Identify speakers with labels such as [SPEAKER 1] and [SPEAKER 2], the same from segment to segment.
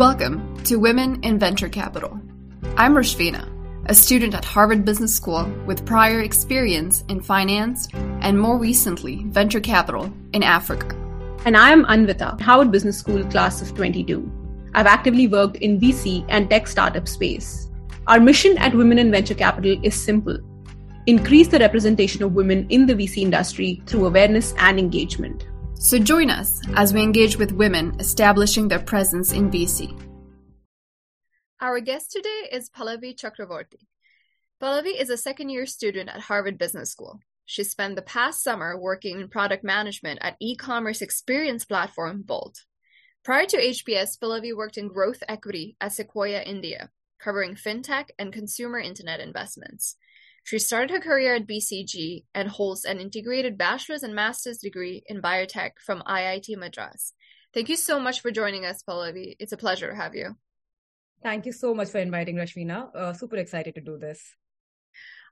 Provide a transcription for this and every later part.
[SPEAKER 1] Welcome to Women in Venture Capital. I'm Rashvina, a student at Harvard Business School with prior experience in finance and more recently venture capital in Africa.
[SPEAKER 2] And I am Anvita, Harvard Business School class of 22. I've actively worked in VC and tech startup space. Our mission at Women in Venture Capital is simple increase the representation of women in the VC industry through awareness and engagement.
[SPEAKER 1] So join us as we engage with women establishing their presence in VC. Our guest today is Pallavi Chakravorty. Pallavi is a second year student at Harvard Business School. She spent the past summer working in product management at e commerce experience platform Bolt. Prior to HBS, Pallavi worked in growth equity at Sequoia India, covering fintech and consumer internet investments. She started her career at BCG and holds an integrated bachelor's and master's degree in biotech from IIT Madras. Thank you so much for joining us, Pallavi. It's a pleasure to have you.
[SPEAKER 3] Thank you so much for inviting Rashvina. Uh, super excited to do this.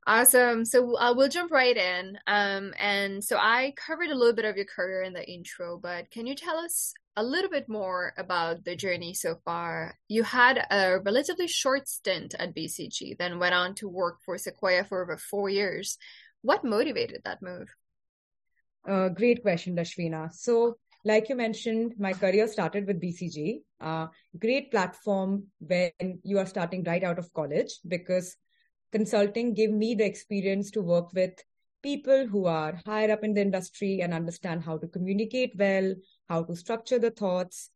[SPEAKER 1] Awesome. So uh, we'll jump right in. Um, and so I covered a little bit of your career in the intro, but can you tell us a little bit more about the journey so far? You had a relatively short stint at BCG, then went on to work for Sequoia for over four years. What motivated that move?
[SPEAKER 3] Uh, great question, Rashvina. So, like you mentioned, my career started with BCG. Uh, great platform when you are starting right out of college because consulting gave me the experience to work with people who are higher up in the industry and understand how to communicate well, how to structure the thoughts.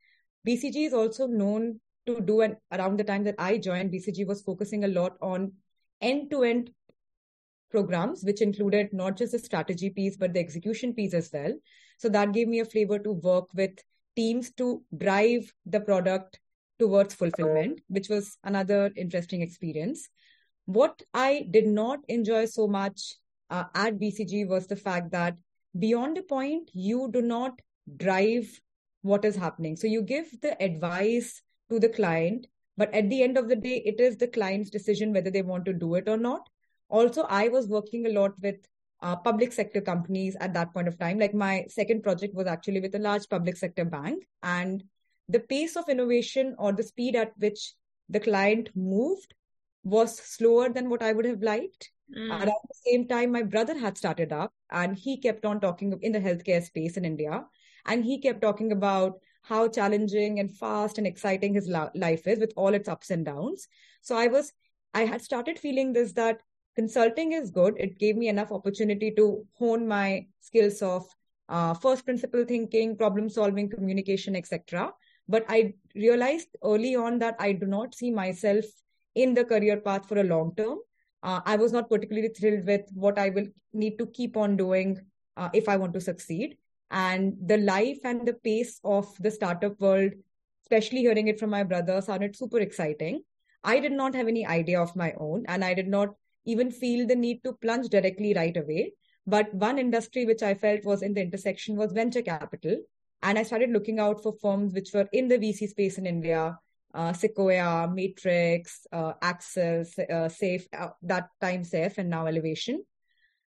[SPEAKER 3] BCG is also known to do, and around the time that I joined, BCG was focusing a lot on end to end programs, which included not just the strategy piece, but the execution piece as well. So that gave me a flavor to work with teams to drive the product towards fulfillment, which was another interesting experience. What I did not enjoy so much uh, at BCG was the fact that beyond a point, you do not drive what is happening. So you give the advice to the client, but at the end of the day, it is the client's decision whether they want to do it or not. Also, I was working a lot with uh, public sector companies at that point of time. Like my second project was actually with a large public sector bank, and the pace of innovation or the speed at which the client moved was slower than what I would have liked. Mm. Around the same time, my brother had started up and he kept on talking in the healthcare space in India. And he kept talking about how challenging and fast and exciting his life is with all its ups and downs. So I was, I had started feeling this that consulting is good. It gave me enough opportunity to hone my skills of uh, first principle thinking, problem solving, communication, etc. But I realized early on that I do not see myself in the career path for a long term. Uh, I was not particularly thrilled with what I will need to keep on doing uh, if I want to succeed. And the life and the pace of the startup world, especially hearing it from my brother, sounded super exciting. I did not have any idea of my own, and I did not even feel the need to plunge directly right away. But one industry which I felt was in the intersection was venture capital. And I started looking out for firms which were in the VC space in India, uh, Sequoia, Matrix, uh, Accel, uh, SAIF, uh, that time SAIF, and now Elevation.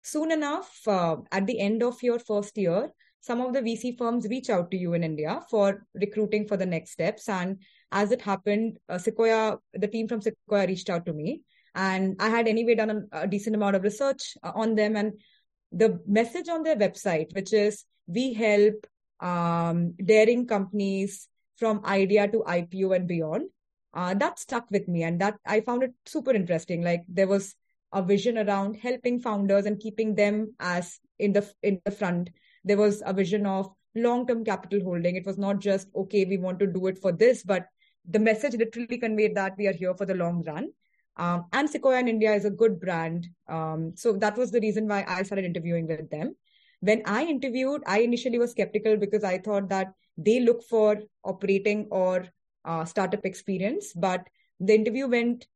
[SPEAKER 3] Soon enough, uh, at the end of your first year, some of the VC firms reach out to you in India for recruiting for the next steps. And as it happened, uh, Sequoia, the team from Sequoia reached out to me. And I had anyway done a, a decent amount of research on them. And the message on their website, which is we help um, daring companies from idea to IPO and beyond. Uh, that stuck with me, and that I found it super interesting. Like there was a vision around helping founders and keeping them as in the in the front. There was a vision of long-term capital holding. It was not just okay, we want to do it for this, but the message literally conveyed that we are here for the long run. Um, and Sequoia in India is a good brand. Um, so that was the reason why I started interviewing with them. When I interviewed, I initially was skeptical because I thought that they look for operating or uh, startup experience. But the interview went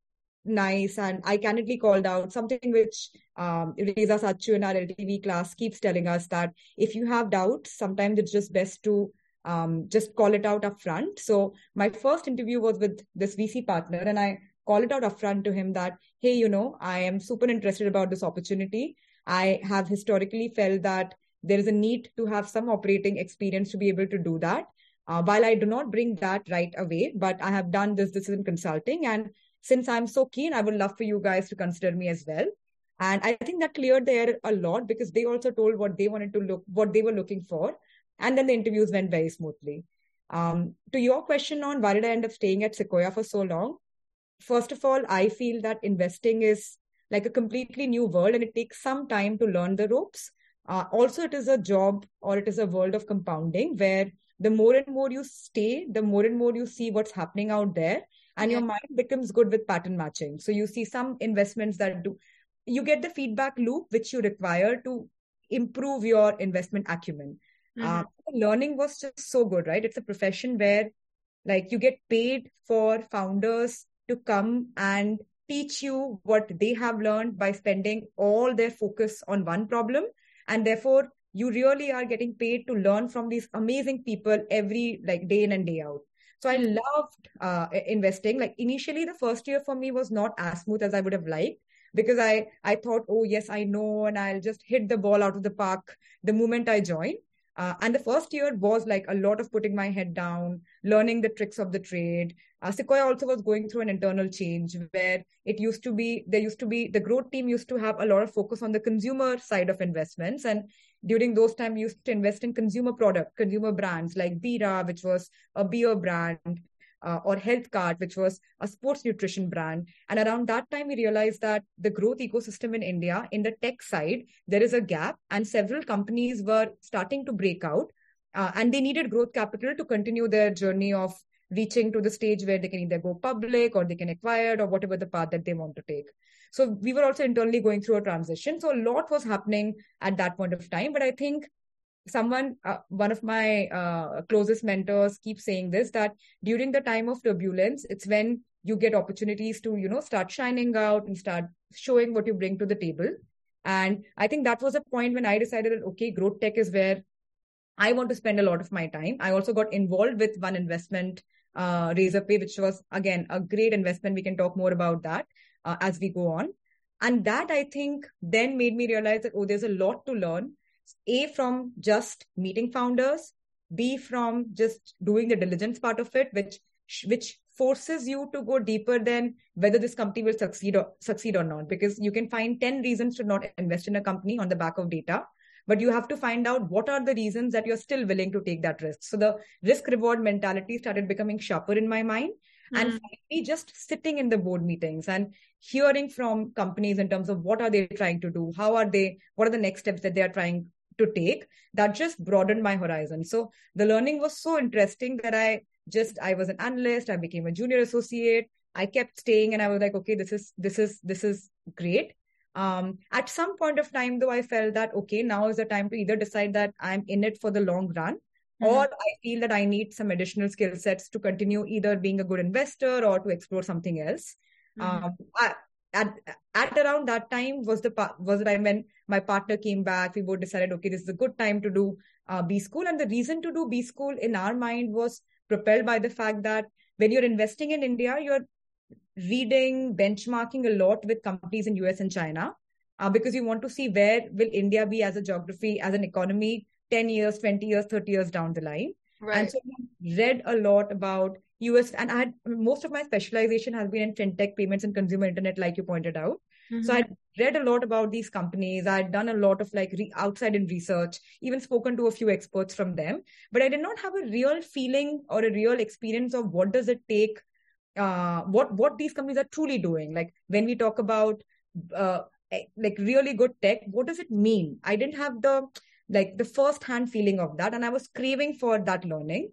[SPEAKER 3] nice, and I candidly called out something which um, Reza Satchu in our LTV class keeps telling us that if you have doubts, sometimes it's just best to um, just call it out up front. So my first interview was with this VC partner, and I call it out upfront to him that, hey, you know, I am super interested about this opportunity. I have historically felt that there is a need to have some operating experience to be able to do that. Uh, while I do not bring that right away, but I have done this decision consulting. And since I'm so keen, I would love for you guys to consider me as well. And I think that cleared the air a lot because they also told what they wanted to look, what they were looking for. And then the interviews went very smoothly. Um, to your question on why did I end up staying at Sequoia for so long? First of all, I feel that investing is like a completely new world and it takes some time to learn the ropes. Uh, also, it is a job or it is a world of compounding where the more and more you stay, the more and more you see what's happening out there, and yeah. your mind becomes good with pattern matching. So you see some investments that do, you get the feedback loop which you require to improve your investment acumen. Mm-hmm. Uh, learning was just so good, right? It's a profession where, like, you get paid for founders to come and teach you what they have learned by spending all their focus on one problem and therefore you really are getting paid to learn from these amazing people every like day in and day out so i loved uh, investing. Like initially the first year for me was not as smooth as i would have liked because i i thought oh yes i know and i'll just hit the ball out of the park the moment i join uh, and the first year was like a lot of putting my head down, learning the tricks of the trade. Uh, Sequoia also was going through an internal change where it used to be, there used to be, the growth team used to have a lot of focus on the consumer side of investments. And during those times, we used to invest in consumer product, consumer brands like Bira, which was a beer brand, uh, or HealthKart, which was a sports nutrition brand. And around that time, we realized that the growth ecosystem in India, in the tech side, there is a gap, and several companies were starting to break out. Uh, and they needed growth capital to continue their journey of reaching to the stage where they can either go public or they can acquire it or whatever the path that they want to take. So we were also internally going through a transition. So a lot was happening at that point of time. But I think someone uh, one of my uh, closest mentors keeps saying this that during the time of turbulence it's when you get opportunities to you know start shining out and start showing what you bring to the table. And i think that was a point when i decided that okay growth tech is where i want to spend a lot of my time. I also got involved with one investment uh, razorpay which was again a great investment. We can talk more about that uh, as we go on. And that i think then made me realize that oh there's a lot to learn a, from just meeting founders, B, from just doing the diligence part of it, which which forces you to go deeper than whether this company will succeed or succeed or not. Because you can find 10 reasons to not invest in a company on the back of data but you have to find out what are the reasons that you're still willing to take that risk. So the risk reward mentality started becoming sharper in my mind. Mm-hmm. and finally just sitting in the board meetings and hearing from companies in terms of what are they trying to do how are they what are the next steps that they are trying to take that just broadened my horizon so the learning was so interesting that i just i was an analyst i became a junior associate i kept staying and i was like okay this is this is this is great um, at some point of time though i felt that okay now is the time to either decide that i'm in it for the long run mm-hmm. or i feel that i need some additional skill sets to continue either being a good investor or to explore something else mm-hmm. um, I, at at around that time was the was the time when my partner came back we both decided okay this is a good time to do uh, b school and the reason to do b school in our mind was propelled by the fact that when you're investing in india you're reading benchmarking a lot with companies in us and china uh, because you want to see where will india be as a geography as an economy 10 years 20 years 30 years down the line right. and so I read a lot about US, and I had most of my specialization has been in fintech payments and consumer internet, like you pointed out. Mm-hmm. So I read a lot about these companies. I had done a lot of like re- outside in research, even spoken to a few experts from them. But I did not have a real feeling or a real experience of what does it take, uh, what what these companies are truly doing. Like when we talk about uh, eh, like really good tech, what does it mean? I didn't have the like the first hand feeling of that, and I was craving for that learning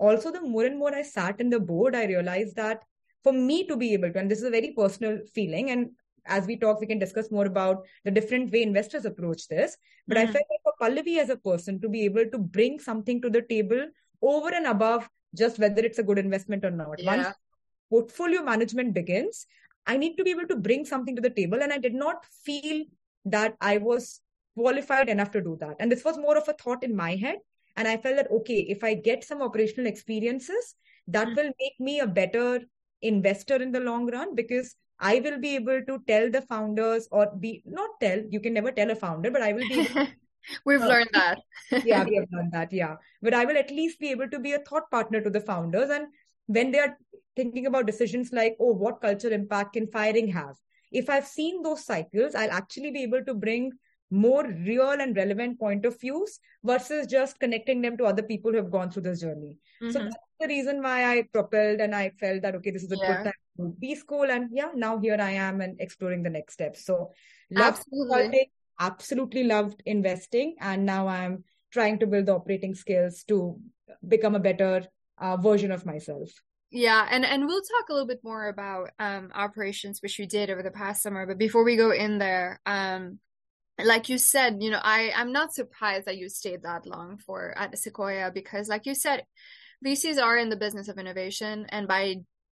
[SPEAKER 3] also the more and more i sat in the board i realized that for me to be able to and this is a very personal feeling and as we talk we can discuss more about the different way investors approach this but mm-hmm. i felt like for pallavi as a person to be able to bring something to the table over and above just whether it's a good investment or not yeah. once portfolio management begins i need to be able to bring something to the table and i did not feel that i was qualified enough to do that and this was more of a thought in my head and I felt that, okay, if I get some operational experiences, that mm-hmm. will make me a better investor in the long run because I will be able to tell the founders or be not tell, you can never tell a founder, but I will be
[SPEAKER 1] We've learned that.
[SPEAKER 3] yeah, we have learned that. Yeah. But I will at least be able to be a thought partner to the founders. And when they are thinking about decisions like, oh, what culture impact can firing have? If I've seen those cycles, I'll actually be able to bring more real and relevant point of views versus just connecting them to other people who have gone through this journey. Mm-hmm. So that's the reason why I propelled and I felt that, okay, this is a yeah. good time to be school. And yeah, now here I am and exploring the next steps. So absolutely absolutely loved investing and now i'm trying to build the operating skills to become a better uh, version of myself
[SPEAKER 1] yeah and and we'll talk a little bit more about um operations which you did over the past summer but before we go in there um like you said you know i i'm not surprised that you stayed that long for at sequoia because like you said vcs are in the business of innovation and by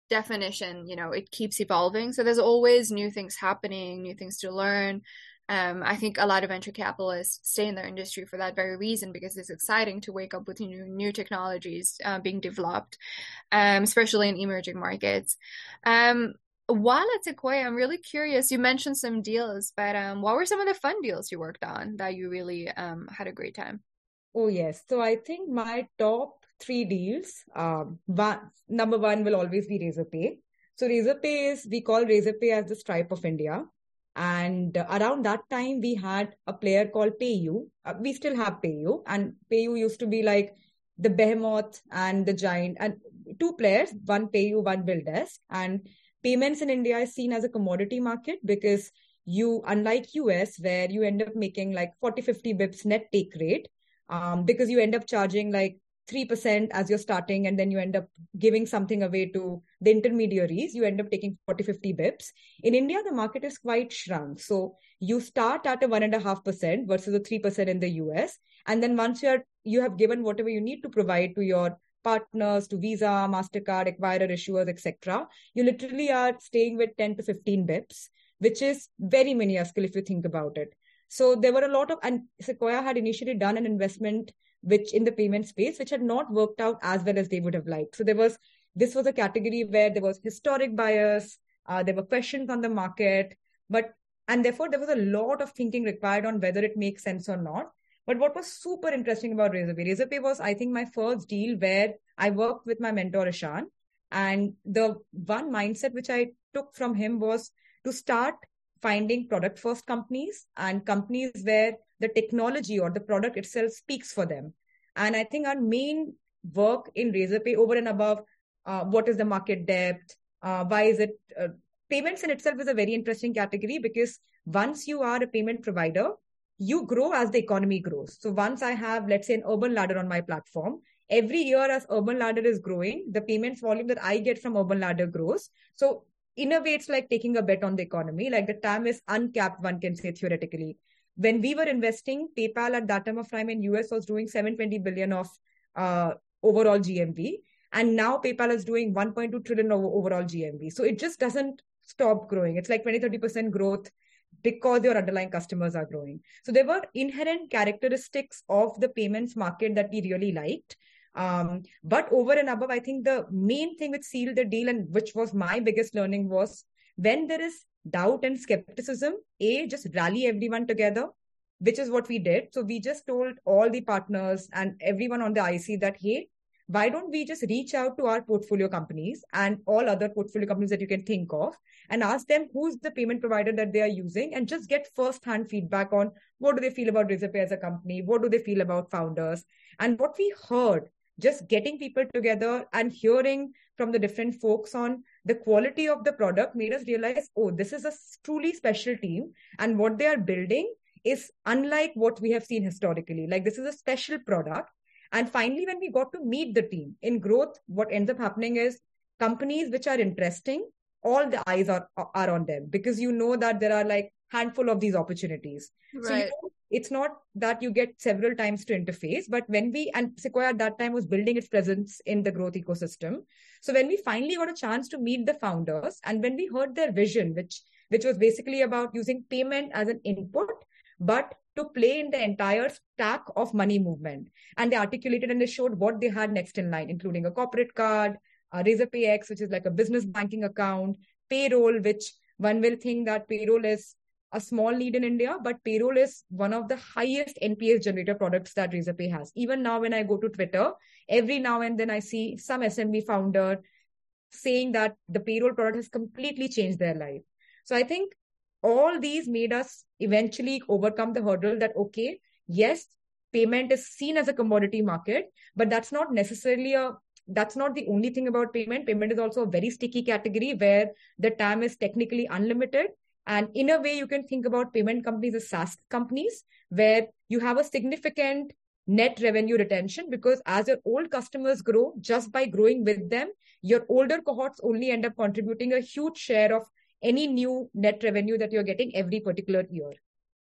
[SPEAKER 1] definition you know it keeps evolving so there's always new things happening new things to learn um, I think a lot of venture capitalists stay in their industry for that very reason because it's exciting to wake up with new new technologies uh, being developed, um, especially in emerging markets. Um, while at Sequoia, I'm really curious. You mentioned some deals, but um, what were some of the fun deals you worked on that you really um, had a great time?
[SPEAKER 3] Oh yes, so I think my top three deals. Um, one, number one will always be Razorpay. So Razorpay is we call Razorpay as the Stripe of India. And around that time, we had a player called PayU. Uh, we still have PayU, and PayU used to be like the behemoth and the giant, and two players, one PayU, one BillDesk. And payments in India is seen as a commodity market because you, unlike US, where you end up making like 40, 50 bips net take rate, um, because you end up charging like 3% as you're starting and then you end up giving something away to the intermediaries you end up taking 40 50 bips. In india the market is quite shrunk. So you start at a 1.5% versus a 3% in the us and then once you're you have given whatever you need to provide to your partners to visa mastercard acquirer issuers etc you literally are staying with 10 to 15 bips which is very minuscule if you think about it so there were a lot of and sequoia had initially done an investment which in the payment space, which had not worked out as well as they would have liked. So there was this was a category where there was historic bias, uh, there were questions on the market, but and therefore there was a lot of thinking required on whether it makes sense or not. But what was super interesting about Razorpay, Razorpay was I think my first deal where I worked with my mentor Ishan, and the one mindset which I took from him was to start finding product first companies and companies where the technology or the product itself speaks for them. And I think our main work in Razorpay over and above uh, what is the market depth, uh, why is it uh, payments in itself is a very interesting category because once you are a payment provider, you grow as the economy grows. So once I have, let's say, an urban ladder on my platform, every year as urban ladder is growing, the payments volume that I get from urban ladder grows. So in a way, it's like taking a bet on the economy. Like the TAM is uncapped, one can say theoretically when we were investing, PayPal at that time of time in US was doing 720 billion of uh, overall GMV. And now PayPal is doing 1.2 trillion of overall GMV. So it just doesn't stop growing. It's like 20, 30% growth because your underlying customers are growing. So there were inherent characteristics of the payments market that we really liked. Um, but over and above, I think the main thing which sealed the deal and which was my biggest learning was when there is doubt and skepticism, A, just rally everyone together, which is what we did. So we just told all the partners and everyone on the IC that, hey, why don't we just reach out to our portfolio companies and all other portfolio companies that you can think of and ask them who's the payment provider that they are using and just get first hand feedback on what do they feel about Razorpay as a company? What do they feel about founders? And what we heard, just getting people together and hearing from the different folks on the quality of the product made us realize, oh, this is a truly special team. And what they are building is unlike what we have seen historically. Like this is a special product. And finally, when we got to meet the team in growth, what ends up happening is companies which are interesting, all the eyes are, are on them because you know that there are like handful of these opportunities. Right. So you know, it's not that you get several times to interface, but when we, and Sequoia at that time was building its presence in the growth ecosystem. So when we finally got a chance to meet the founders and when we heard their vision, which, which was basically about using payment as an input, but to play in the entire stack of money movement. And they articulated and they showed what they had next in line, including a corporate card, a Razorpay X, which is like a business banking account, payroll, which one will think that payroll is a small need in India, but payroll is one of the highest NPS generator products that Razorpay has. Even now, when I go to Twitter, every now and then I see some SMB founder saying that the payroll product has completely changed their life. So I think all these made us eventually overcome the hurdle that, okay, yes, payment is seen as a commodity market, but that's not necessarily a that's not the only thing about payment. Payment is also a very sticky category where the TAM is technically unlimited and in a way, you can think about payment companies as SaaS companies, where you have a significant net revenue retention because as your old customers grow, just by growing with them, your older cohorts only end up contributing a huge share of any new net revenue that you're getting every particular year.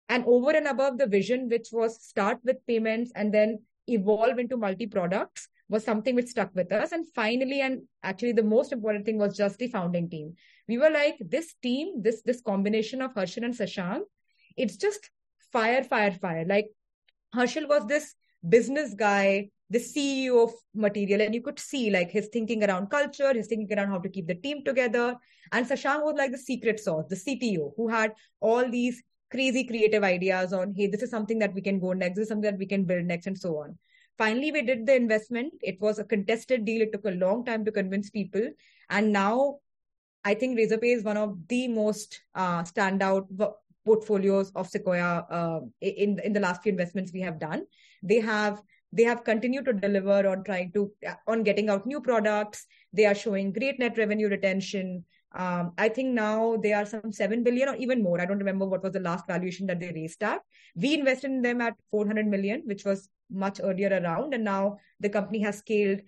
[SPEAKER 3] And over and above the vision, which was start with payments and then evolve into multi products, was something which stuck with us. And finally, and actually the most important thing was just the founding team. We were like, this team, this this combination of Harshil and Shashank, it's just fire, fire, fire. Like Harshil was this business guy, the CEO of material, and you could see like his thinking around culture, his thinking around how to keep the team together. And Shashank was like the secret sauce, the CTO, who had all these crazy creative ideas on, hey, this is something that we can go next, this is something that we can build next, and so on. Finally, we did the investment. It was a contested deal. It took a long time to convince people. And now I think Razorpay is one of the most uh, standout portfolios of Sequoia uh, in in the last few investments we have done. They have they have continued to deliver on trying to on getting out new products. They are showing great net revenue retention. Um, I think now they are some 7 billion or even more. I don't remember what was the last valuation that they raised at. We invested in them at 400 million, which was much earlier around. And now the company has scaled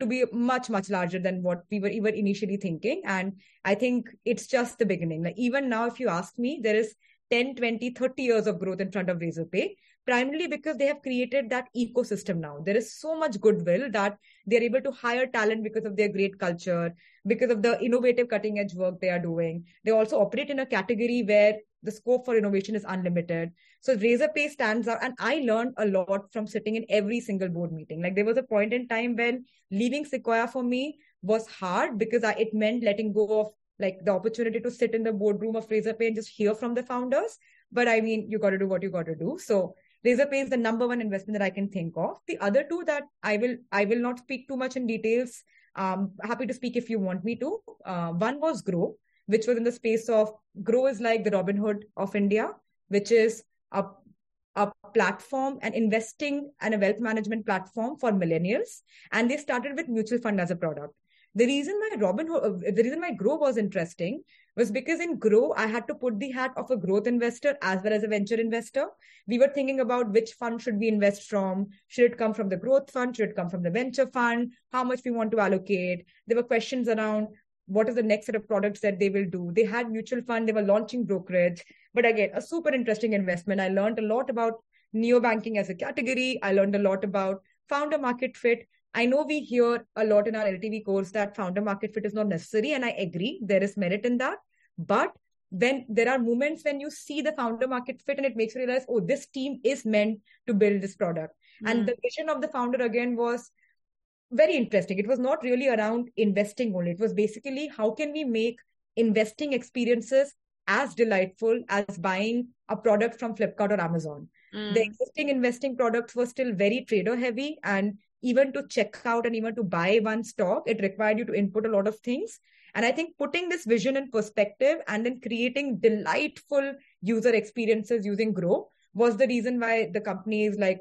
[SPEAKER 3] to be much, much larger than what we were even initially thinking. And I think it's just the beginning. Like even now, if you ask me, there is 10, 20, 30 years of growth in front of Razorpay, primarily because they have created that ecosystem now. There is so much goodwill that they're able to hire talent because of their great culture, because of the innovative cutting edge work they are doing. They also operate in a category where the scope for innovation is unlimited. So Razorpay stands out. And I learned a lot from sitting in every single board meeting. Like there was a point in time when leaving Sequoia for me was hard because I, it meant letting go of like the opportunity to sit in the boardroom of Razorpay and just hear from the founders. But I mean, you got to do what you got to do. So Razorpay is the number one investment that I can think of. The other two that I will I will not speak too much in details. Um, happy to speak if you want me to. Uh, one was Groww, which was in the space of Groww is like the Robinhood of India, which is a, a platform, an investing and a wealth management platform for millennials. And they started with mutual fund as a product. The reason why Robinhood, uh, the reason why Groww was interesting was because in Groww I had to put the hat of a growth investor as well as a venture investor. We were thinking about which fund should we invest from. Should it come from the growth fund? Should it come from the venture fund? How much we want to allocate? There were questions around what is the next set of products that they will do. They had mutual fund, they were launching brokerage. But again, a super interesting investment. I learned a lot about neobanking as a category. I learned a lot about founder market fit. I know we hear a lot in our LTV course that founder market fit is not necessary, and I agree, there is merit in that. But then there are moments when you see the founder market fit and it makes you realize, oh, this team is meant to build this product. Mm. And hmm. the vision of the founder again was very interesting. It was not really around investing only. It was basically how can we make investing experiences as delightful as buying a product from Flipkart or Amazon. Mm. The existing investing products were still very trader heavy and even to check out and even to buy one stock, it required you to input a lot of things. And I think putting this vision in perspective and then creating delightful user experiences using Groww was the reason why the company is like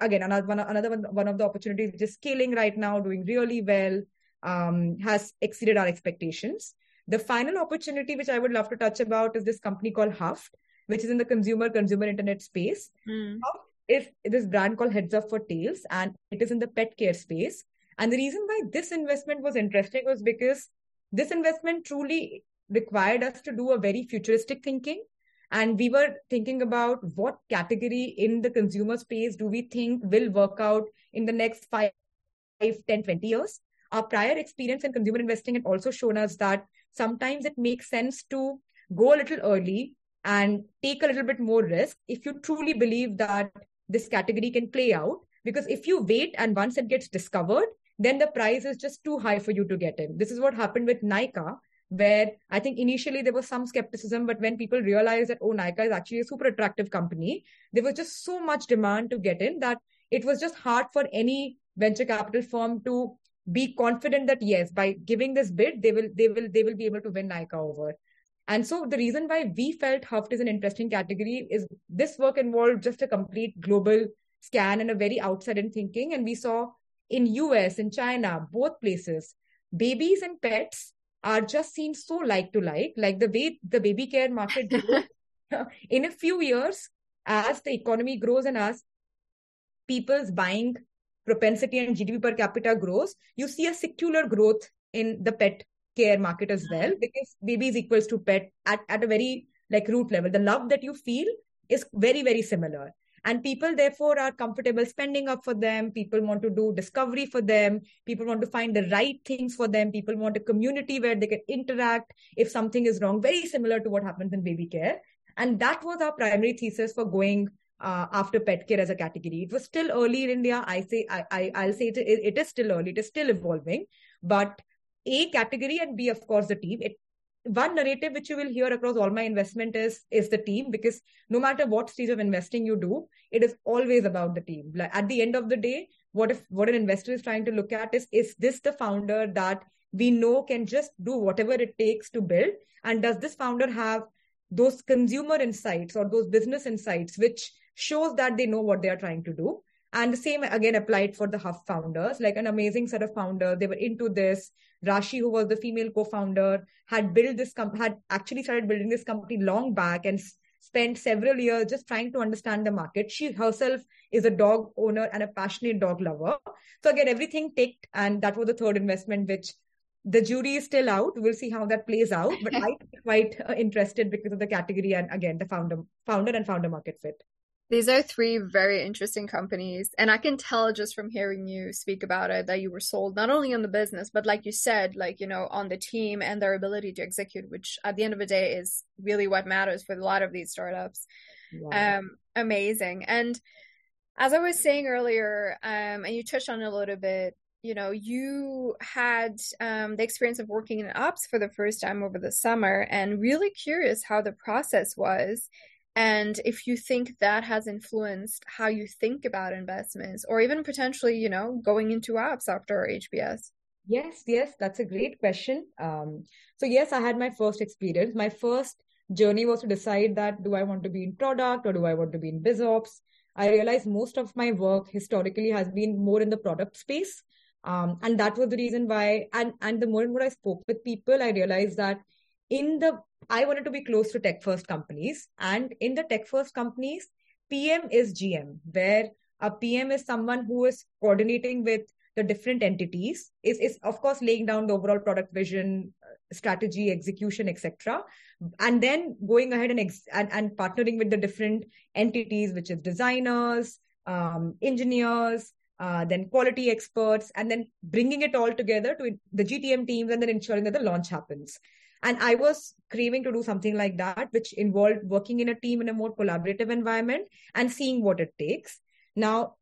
[SPEAKER 3] again another one another one, one of the opportunities which is scaling right now doing really well um, has exceeded our expectations the final opportunity which i would love to touch about is this company called huft which is in the consumer consumer internet space mm. huft is this brand called heads up for tails and it is in the pet care space and the reason why this investment was interesting was because this investment truly required us to do a very futuristic thinking and we were thinking about what category in the consumer space do we think will work out in the next 5, 10, 20 years. Our prior experience in consumer investing had also shown us that sometimes it makes sense to go a little early and take a little bit more risk if you truly believe that this category can play out. Because if you wait and once it gets discovered, then the price is just too high for you to get in. This is what happened with Nykaa where I think initially there was some skepticism, but when people realized that, oh, Nykaa is actually a super attractive company, there was just so much demand to get in that it was just hard for any venture capital firm to be confident that yes, by giving this bid, they will they will they will be able to win Nykaa over. And so the reason why we felt Huft is an interesting category is this work involved just a complete global scan and a very outside in thinking. And we saw in US, in China, both places, babies and pets are just seen so like to like, like the way the baby care market in a few years, as the economy grows and as people's buying propensity and GDP per capita grows, you see a secular growth in the pet care market as well, because babies equals to pet at, at a very like root level. The love that you feel is very, very similar. And people therefore are comfortable spending up for them. People want to do discovery for them. People want to find the right things for them. People want a community where they can interact if something is wrong. Very similar to what happens in baby care. And that was our primary thesis for going uh, after pet care as a category. It was still early in india. I say i, I i'll say it, it is still early. It is still evolving. But a category and b of course the team. It one narrative which you will hear across all my investment is is the team because no matter what stage of investing you do it is always about the team. Like at the end of the day what if what an investor is trying to look at is is this the founder that we know can just do whatever it takes to build? And does this founder have those consumer insights or those business insights which shows that they know what they are trying to do and the same again applied for the Huft founders, like an amazing set of founders. They were into this. Rashi, who was the female co-founder, had built this com- had actually started building this company long back and s- spent several years just trying to understand the market. She herself is a dog owner and a passionate dog lover. So again, everything ticked, and that was the third investment, which the jury is still out. We'll see how that plays out. But I'm quite uh, interested because of the category and again the founder, founder and founder market fit.
[SPEAKER 1] These are three very interesting companies. And I can tell just from hearing you speak about it that you were sold not only on the business, but like you said, like, you know, on the team and their ability to execute, which at the end of the day is really what matters for a lot of these startups. Wow. Um, amazing. And as I was saying earlier, um, and you touched on it a little bit, you know, you had um, the experience of working in ops for the first time over the summer and really curious how the process was and if you think that has influenced how you think about investments or even potentially you know going into ops after hbs
[SPEAKER 3] yes yes that's a great question. Um, so yes i had my first experience. My first journey was to decide that do i want to be in product or do i want to be in biz ops i realized most of my work historically has been more in the product space. Um, and that was the reason why and and the more and more i spoke with people i realized that in the I wanted to be close to tech first companies. And in the tech first companies, PM is GM, where a PM is someone who is coordinating with the different entities, is, is of course laying down the overall product vision, strategy, execution, etc. And then going ahead and, ex- and, and partnering with the different entities, which is designers, um, engineers, uh, then quality experts, and then bringing it all together to the GTM teams and then ensuring that the launch happens. And I was craving to do something like that, which involved working in a team in a more collaborative environment and seeing what it takes. Now,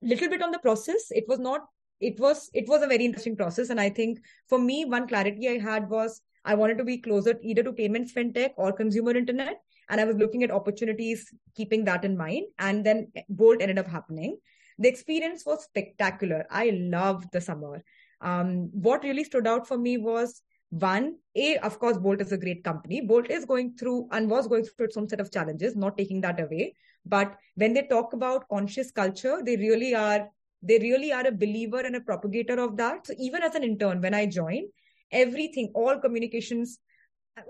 [SPEAKER 3] little bit on the process, it was not, it was, it was a very interesting process. And I think for me, one clarity I had was I wanted to be closer either to payments, fintech or consumer internet. And I was looking at opportunities, keeping that in mind. And then Bolt ended up happening. The experience was spectacular. I loved the summer. Um, what really stood out for me was one, A, of course, Bolt is a great company. Bolt is going through and was going through its own set of challenges, not taking that away. But when they talk about conscious culture, they really are they really are a believer and a propagator of that. So even as an intern, when I joined, everything, all communications,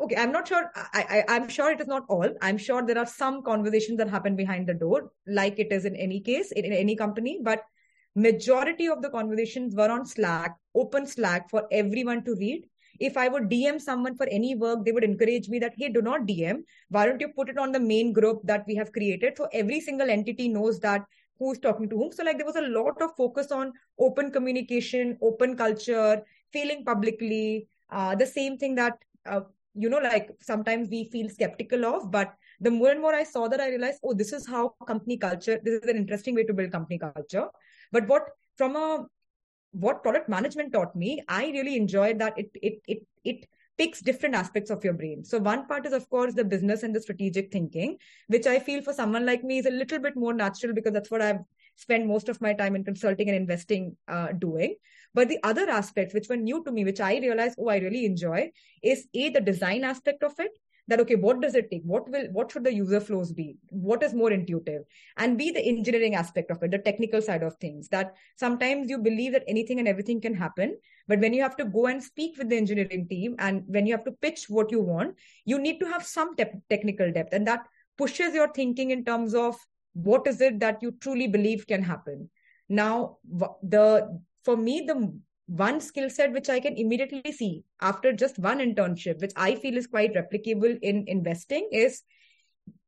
[SPEAKER 3] okay, I'm not sure. I, I I'm sure it is not all. I'm sure there are some conversations that happen behind the door, like it is in any case in, in any company. But majority of the conversations were on Slack, open Slack for everyone to read if I would DM someone for any work, they would encourage me that, hey, do not DM. Why don't you put it on the main group that we have created? So every single entity knows that who's talking to whom. So like there was a lot of focus on open communication, open culture, failing publicly. Uh, the same thing that, uh, you know, like sometimes we feel skeptical of, but the more and more I saw that, I realized, oh, this is how company culture, this is an interesting way to build company culture. But what from a what product management taught me, I really enjoyed that it it it it picks different aspects of your brain. So one part is, of course, the business and the strategic thinking, which I feel for someone like me is a little bit more natural because that's what I've spent most of my time in consulting and investing uh, doing. But the other aspects, which were new to me, which I realized, oh, I really enjoy, is A, the design aspect of it, that okay what does it take? What will what should the user flows be? What is more intuitive? And be the engineering aspect of it the technical side of things that sometimes you believe that anything and everything can happen but when you have to go and speak with the engineering team and when you have to pitch what you want you need to have some te- technical depth and that pushes your thinking in terms of what is it that you truly believe can happen. Now the for me the one skill set which I can immediately see after just one internship, which I feel is quite replicable in investing, is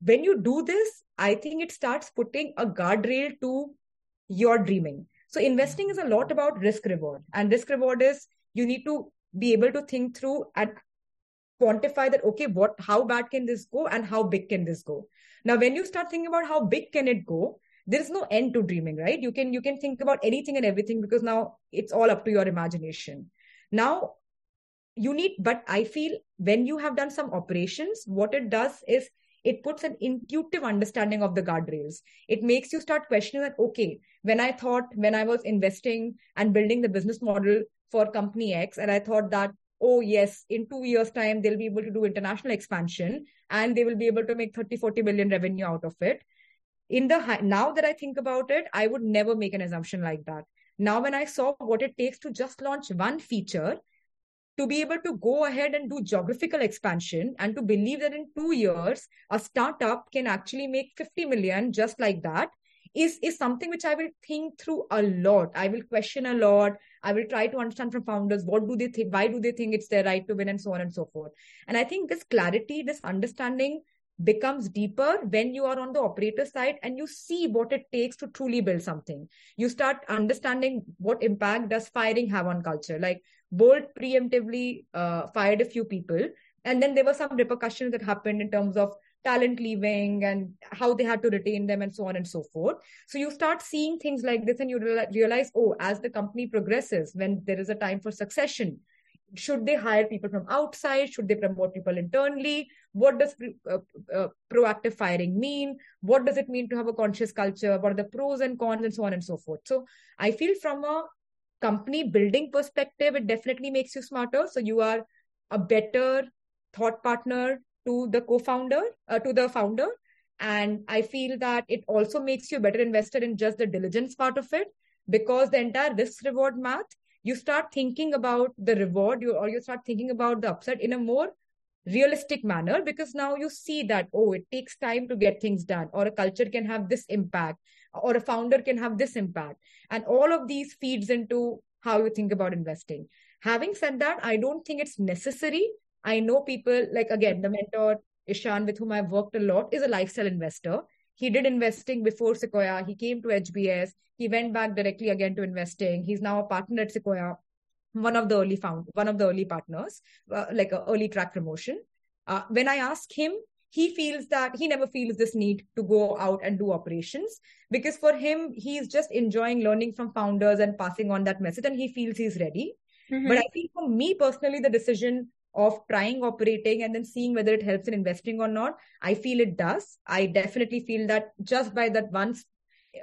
[SPEAKER 3] when you do this, I think it starts putting a guardrail to your dreaming. So, investing is a lot about risk reward, and risk reward is you need to be able to think through and quantify that okay what how bad can this go and how big can this go now when you start thinking about how big can it go there is no end to dreaming right? You can you can think about anything and everything because now it's all up to your imagination. Now you need but i feel when you have done some operations what it does is it puts an intuitive understanding of the guardrails. It makes you start questioning that okay when i thought when i was investing and building the business model for company x and i thought that oh yes in 2 years time they'll be able to do international expansion and they will be able to make 30 40 million revenue out of it in the now that i think about it i would never make an assumption like that. Now when i saw what it takes to just launch one feature to be able to go ahead and do geographical expansion and to believe that in 2 years a startup can actually make 50 million just like that is is something which i will think through a lot. I will question a lot. I will try to understand from founders what do they think why do they think it's their right to win and so on and so forth. And i think this clarity this understanding becomes deeper when you are on the operator side and you see what it takes to truly build something. You start understanding what impact does firing have on culture. Like bolt preemptively uh, fired a few people and then there were some repercussions that happened in terms of talent leaving and how they had to retain them and so on and so forth. So you start seeing things like this and you realize oh as the company progresses when there is a time for succession should they hire people from outside? Should they promote people internally what does uh, uh, proactive firing mean? What does it mean to have a conscious culture? What are the pros and cons and so on and so forth? So i feel from a company building perspective it definitely makes you smarter. So you are a better thought partner to the co-founder uh, to the founder. And i feel that it also makes you better investor in just the diligence part of it because the entire risk reward math you start thinking about the reward you, or you start thinking about the upside in a more realistic manner because now you see that oh it takes time to get things done or a culture can have this impact or a founder can have this impact. And all of these feeds into how you think about investing. Having said that i don't think it's necessary. I know people like again the mentor ishan with whom i've worked a lot is a lifestyle investor. He did investing before sequoia. He came to hbs he went back directly again to investing. He's now a partner at Sequoia, one of the early found, one of the early partners, uh, like an early track promotion. Uh, when I ask him, he feels that he never feels this need to go out and do operations because for him, he's just enjoying learning from founders and passing on that message, and he feels he's ready. Mm-hmm. But I think for me personally, the decision of trying operating and then seeing whether it helps in investing or not, I feel it does. I definitely feel that just by that one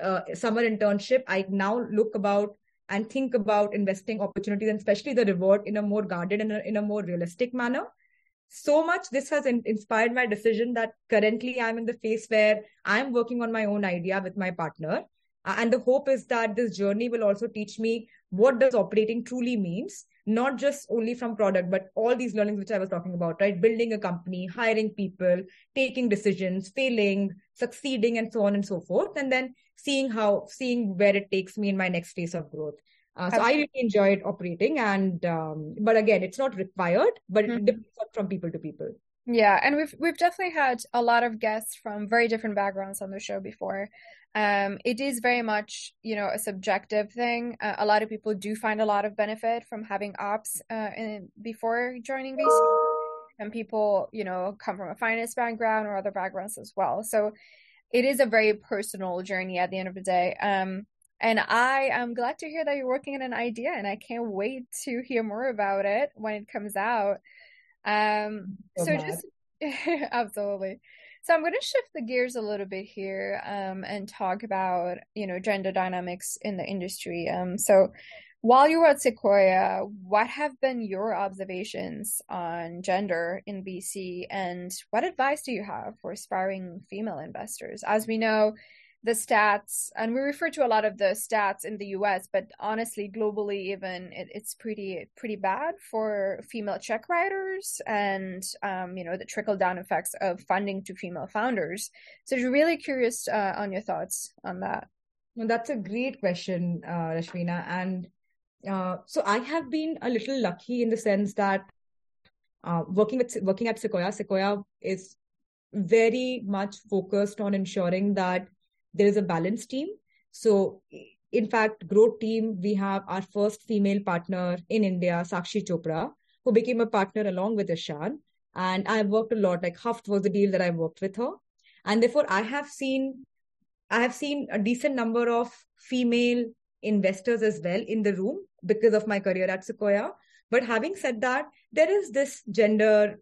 [SPEAKER 3] uh, summer internship, I now look about and think about investing opportunities and especially the reward in a more guarded and in a more realistic manner. So much this has in- inspired my decision that currently I'm in the phase where I'm working on my own idea with my partner. And the hope is that this journey will also teach me what does operating truly means not just only from product but all these learnings which i was talking about right building a company hiring people taking decisions failing succeeding and so on and so forth and then seeing how seeing where it takes me in my next phase of growth. Uh, so i really enjoyed operating and um, but again it's not required but mm-hmm. it depends from people to people.
[SPEAKER 1] Yeah and we've we've definitely had a lot of guests from very different backgrounds on the show before. Um, it is very much you know a subjective thing. Uh, a lot of people do find a lot of benefit from having ops uh, in, before joining vc and people you know come from a finance background or other backgrounds as well. So it is a very personal journey at the end of the day um, and i am glad to hear that you're working on an idea and i can't wait to hear more about it when it comes out Um, so, so just absolutely. So I'm going to shift the gears a little bit here um, and talk about you know gender dynamics in the industry. Um, so while you were at Sequoia, what have been your observations on gender in VC, and what advice do you have for aspiring female investors? As we know, the stats, and we refer to a lot of the stats in the U.S., but honestly, globally, even it, it's pretty pretty bad for female check writers, and um, you know the trickle down effects of funding to female founders. So, I'm really curious uh, on your thoughts on that.
[SPEAKER 3] Well, that's a great question, uh, Rashmina, and uh, so I have been a little lucky in the sense that uh, working with working at Sequoia, Sequoia is very much focused on ensuring that there is a balanced team. So, in fact, growth team, we have our first female partner in India, Sakshi Chopra, who became a partner along with Ishan. And I've worked a lot, like Huft was the deal that I worked with her. And therefore, I have seen, I have seen a decent number of female investors as well in the room because of my career at Sequoia. But having said that, there is this gender,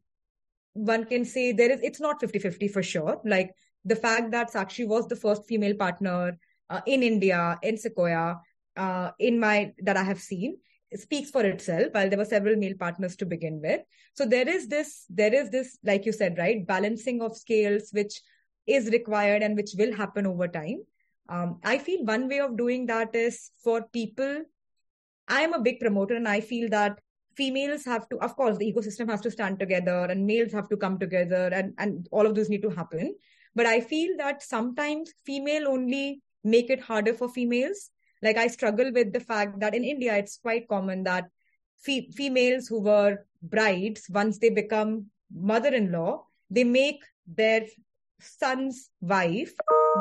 [SPEAKER 3] one can say there is, it's not 50 50 for sure. Like the fact that Sakshi was the first female partner uh, in India, in Sequoia, uh, in my that I have seen speaks for itself while there were several male partners to begin with so there is this there is this like you said right balancing of scales which is required and which will happen over time um, i feel one way of doing that is for people i am a big promoter and i feel that females have to of course the ecosystem has to stand together and males have to come together and and all of those need to happen but I feel that sometimes female only make it harder for females. Like I struggle with the fact that in India, it's quite common that fe- females who were brides, once they become mother in law, they make their son's wife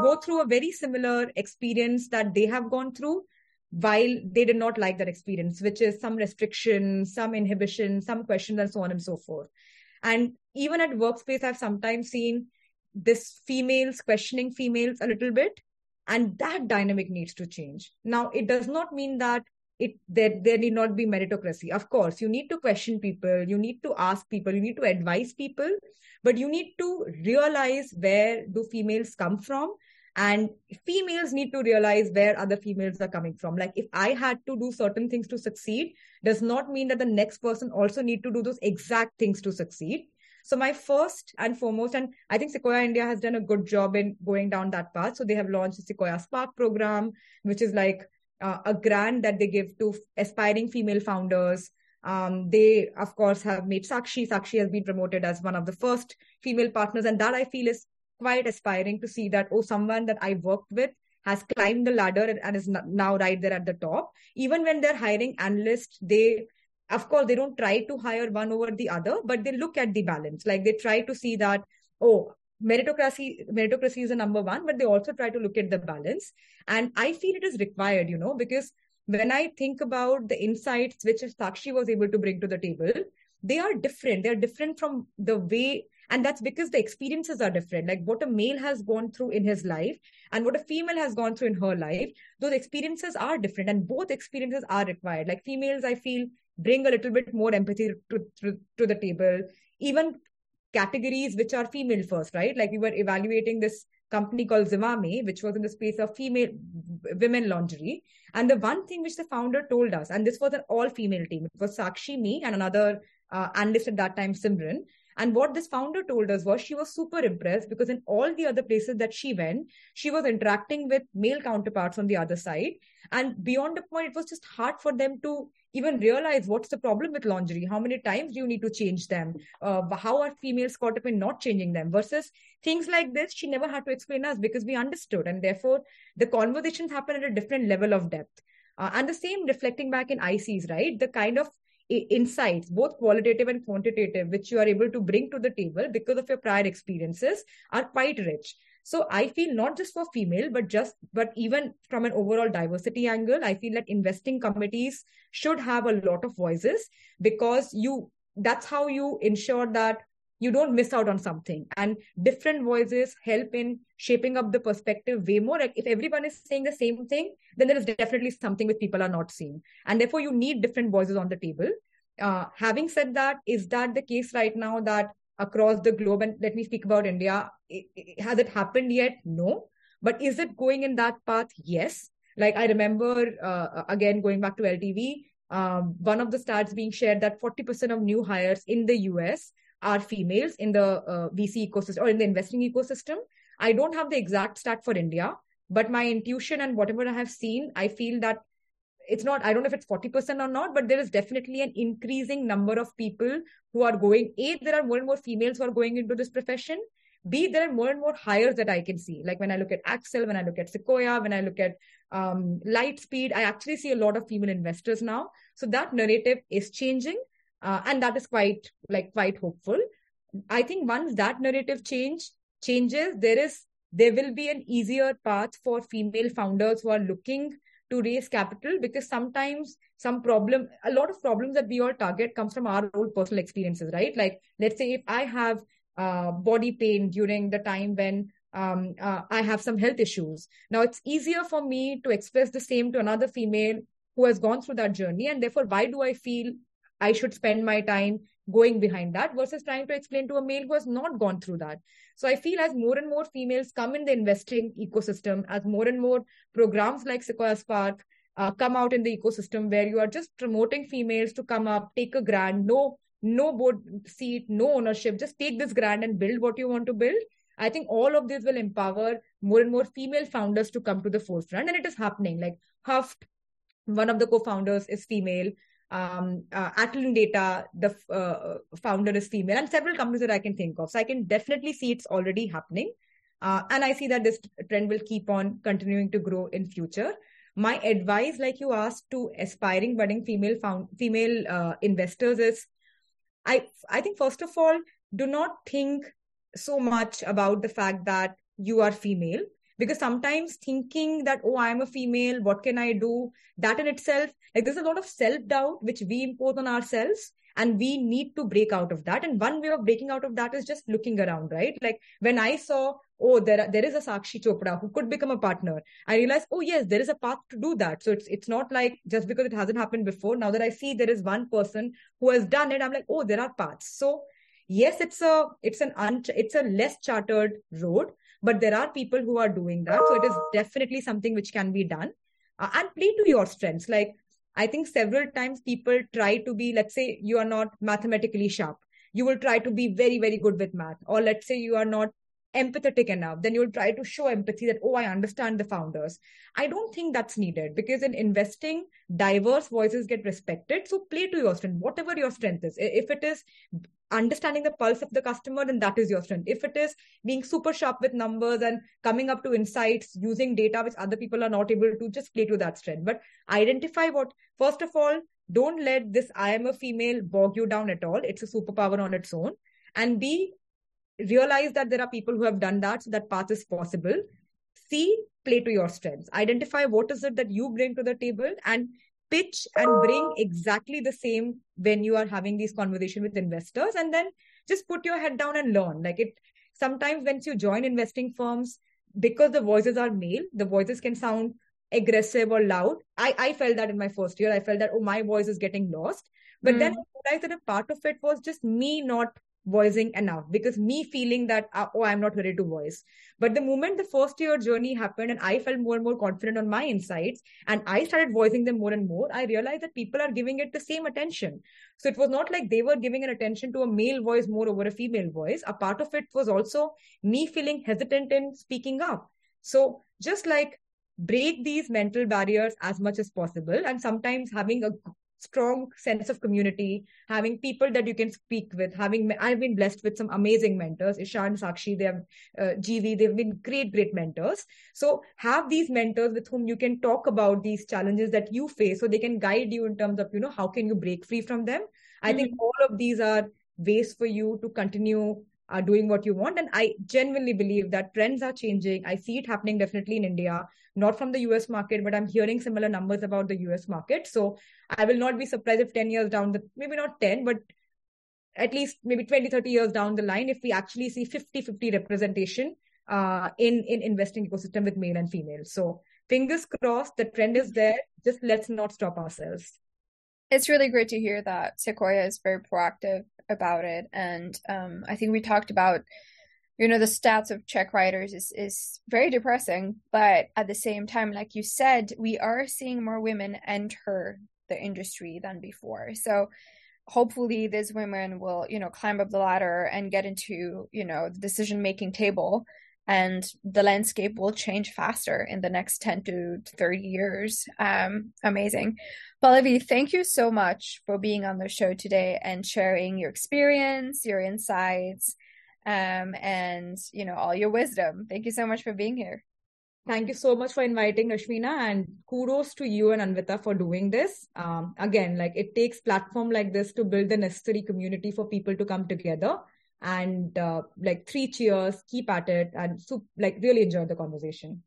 [SPEAKER 3] go through a very similar experience that they have gone through while they did not like that experience, which is some restriction, some inhibition, some questions, and so on and so forth. And even at workspace, I've sometimes seen this females questioning females a little bit and that dynamic needs to change now it does not mean that it there there need not be meritocracy of course you need to question people you need to ask people you need to advise people but you need to realize where do females come from and females need to realize where other females are coming from like if i had to do certain things to succeed does not mean that the next person also need to do those exact things to succeed so my first and foremost, and I think Sequoia India has done a good job in going down that path. So they have launched the Sequoia Spark program, which is like uh, a grant that they give to aspiring female founders. Um, they, of course, have made Sakshi. Sakshi has been promoted as one of the first female partners. And that I feel is quite aspiring to see that, oh, someone that I worked with has climbed the ladder and is now right there at the top. Even when they're hiring analysts, they of course they don't try to hire one over the other but they look at the balance. Like they try to see that oh meritocracy meritocracy is a number one but they also try to look at the balance. And i feel it is required you know because when i think about the insights which sakshi was able to bring to the table they are different. They're different from the way and that's because the experiences are different. Like what a male has gone through in his life and what a female has gone through in her life those experiences are different and both experiences are required. Like females i feel bring a little bit more empathy to, to, to the table. Even categories which are female first right? Like we were evaluating this company called Zivame, which was in the space of female women lingerie. And the one thing which the founder told us, and this was an all female team, it was Sakshi, me, and another uh, analyst at that time, Simran. And what this founder told us was she was super impressed because in all the other places that she went, she was interacting with male counterparts on the other side. And beyond the point, it was just hard for them to even realize what's the problem with lingerie. How many times do you need to change them? Uh, how are females caught up in not changing them? Versus things like this, she never had to explain us because we understood. And therefore, the conversations happen at a different level of depth. Uh, and the same reflecting back in ICs, right? The kind of insights, both qualitative and quantitative, which you are able to bring to the table because of your prior experiences, are quite rich. So I feel not just for female, but just but even from an overall diversity angle, I feel that investing committees should have a lot of voices because you that's how you ensure that you don't miss out on something and different voices help in shaping up the perspective way more if everyone is saying the same thing then there is definitely something which people are not seeing and therefore you need different voices on the table Uh, having said that, is that the case right now that across the globe, and let me speak about India, it, it, has it happened yet? No. But is it going in that path? Yes. Like I remember, uh, again, going back to LTV, um, one of the stats being shared that 40% of new hires in the US are females in the uh, VC ecosystem or in the investing ecosystem. I don't have the exact stat for India, but my intuition and whatever I have seen, I feel that it's not, I don't know if it's 40% or not, but there is definitely an increasing number of people who are going. A, there are more and more females who are going into this profession. B, there are more and more hires that I can see. Like when I look at Accel, when I look at Sequoia, when I look at um, Lightspeed, I actually see a lot of female investors now. So that narrative is changing. Uh, and that is quite like quite hopeful. I think once that narrative change changes, there is there will be an easier path for female founders who are looking to raise capital because sometimes some problem a lot of problems that we all target comes from our own personal experiences right like let's say if i have uh, body pain during the time when um, uh, I have some health issues. Now, it's easier for me to express the same to another female who has gone through that journey. And therefore, why do I feel I should spend my time going behind that versus trying to explain to a male who has not gone through that? So I feel as more and more females come in the investing ecosystem, as more and more programs like Sequoia Spark uh, come out in the ecosystem where you are just promoting females to come up, take a grant, no no board seat, no ownership, just take this grant and build what you want to build. I think all of this will empower more and more female founders to come to the forefront. And it is happening. Like Huft, one of the co-founders is female. Um, uh, Data, the uh, founder is female, and several companies that I can think of. So I can definitely see it's already happening. Uh, and I see that this trend will keep on continuing to grow in future. My advice, like you asked, to aspiring budding female found female uh, investors is I I think first of all, do not think so much about the fact that you are female because sometimes thinking that oh i'm a female what can i do? That in itself like there's a lot of self doubt which we impose on ourselves and we need to break out of that. And one way of breaking out of that is just looking around right? Like when i saw oh there there is a sakshi chopra who could become a partner i realized oh yes there is a path to do that. So it's it's not like just because it hasn't happened before now that i see there is one person who has done it i'm like oh there are paths. So yes it's a it's an un, it's a less chartered road but there are people who are doing that. So it is definitely something which can be done. Uh, and play to your strengths. Like i think several times people try to be let's say you are not mathematically sharp. You will try to be very very good with math. Or let's say you are not empathetic enough, then you'll try to show empathy that, oh, I understand the founders. I don't think that's needed because in investing, diverse voices get respected. So play to your strength, whatever your strength is. If it is understanding the pulse of the customer, then that is your strength. If it is being super sharp with numbers and coming up to insights using data which other people are not able to, just play to that strength. But identify what, first of all, don't let this I am a female bog you down at all. It's a superpower on its own. And be realize that there are people who have done that so that path is possible. See play to your strengths. Identify what is it that you bring to the table and pitch and bring exactly the same when you are having these conversation with investors. And then just put your head down and learn. Like it sometimes once you join investing firms because the voices are male the voices can sound aggressive or loud. I i felt that in my first year. I felt that oh my voice is getting lost. But mm. then i realized that a part of it was just me not voicing enough. Because me feeling that uh, oh i'm not ready to voice. But the moment the first year journey happened and i felt more and more confident on my insights and i started voicing them more and more i realized that people are giving it the same attention. So it was not like they were giving an attention to a male voice more over a female voice. A part of it was also me feeling hesitant in speaking up. So just like break these mental barriers as much as possible and sometimes having a strong sense of community, having people that you can speak with, having I've been blessed with some amazing mentors, Ishan, Sakshi, they have uh, GV, they've been great, great mentors. So have these mentors with whom you can talk about these challenges that you face, so they can guide you in terms of you know how can you break free from them. I mm-hmm. think all of these are ways for you to continue are doing what you want. And I genuinely believe that trends are changing. I see it happening definitely in India, not from the US market, but I'm hearing similar numbers about the US market. So I will not be surprised if 10 years down the, maybe not 10, but at least maybe 20, 30 years down the line, if we actually see 50 50 representation uh, in, in investing ecosystem with male and female. So fingers crossed, the trend is there. Just let's not stop ourselves.
[SPEAKER 1] It's really great to hear that Sequoia is very proactive about it. And um, I think we talked about, you know, the stats of check writers is is very depressing. But at the same time, like you said, we are seeing more women enter the industry than before. So hopefully these women will, you know, climb up the ladder and get into, you know, the decision making table and the landscape will change faster in the next 10 to 30 years. Um, amazing. Pallavi, thank you so much for being on the show today and sharing your experience, your insights, um, and you know all your wisdom. Thank you so much for being here.
[SPEAKER 3] Thank you so much for inviting Rashmina and kudos to you and Anvita for doing this. Um, again, like it takes platform like this to build the necessary community for people to come together and uh, like three cheers, keep at it and so like really enjoy the conversation.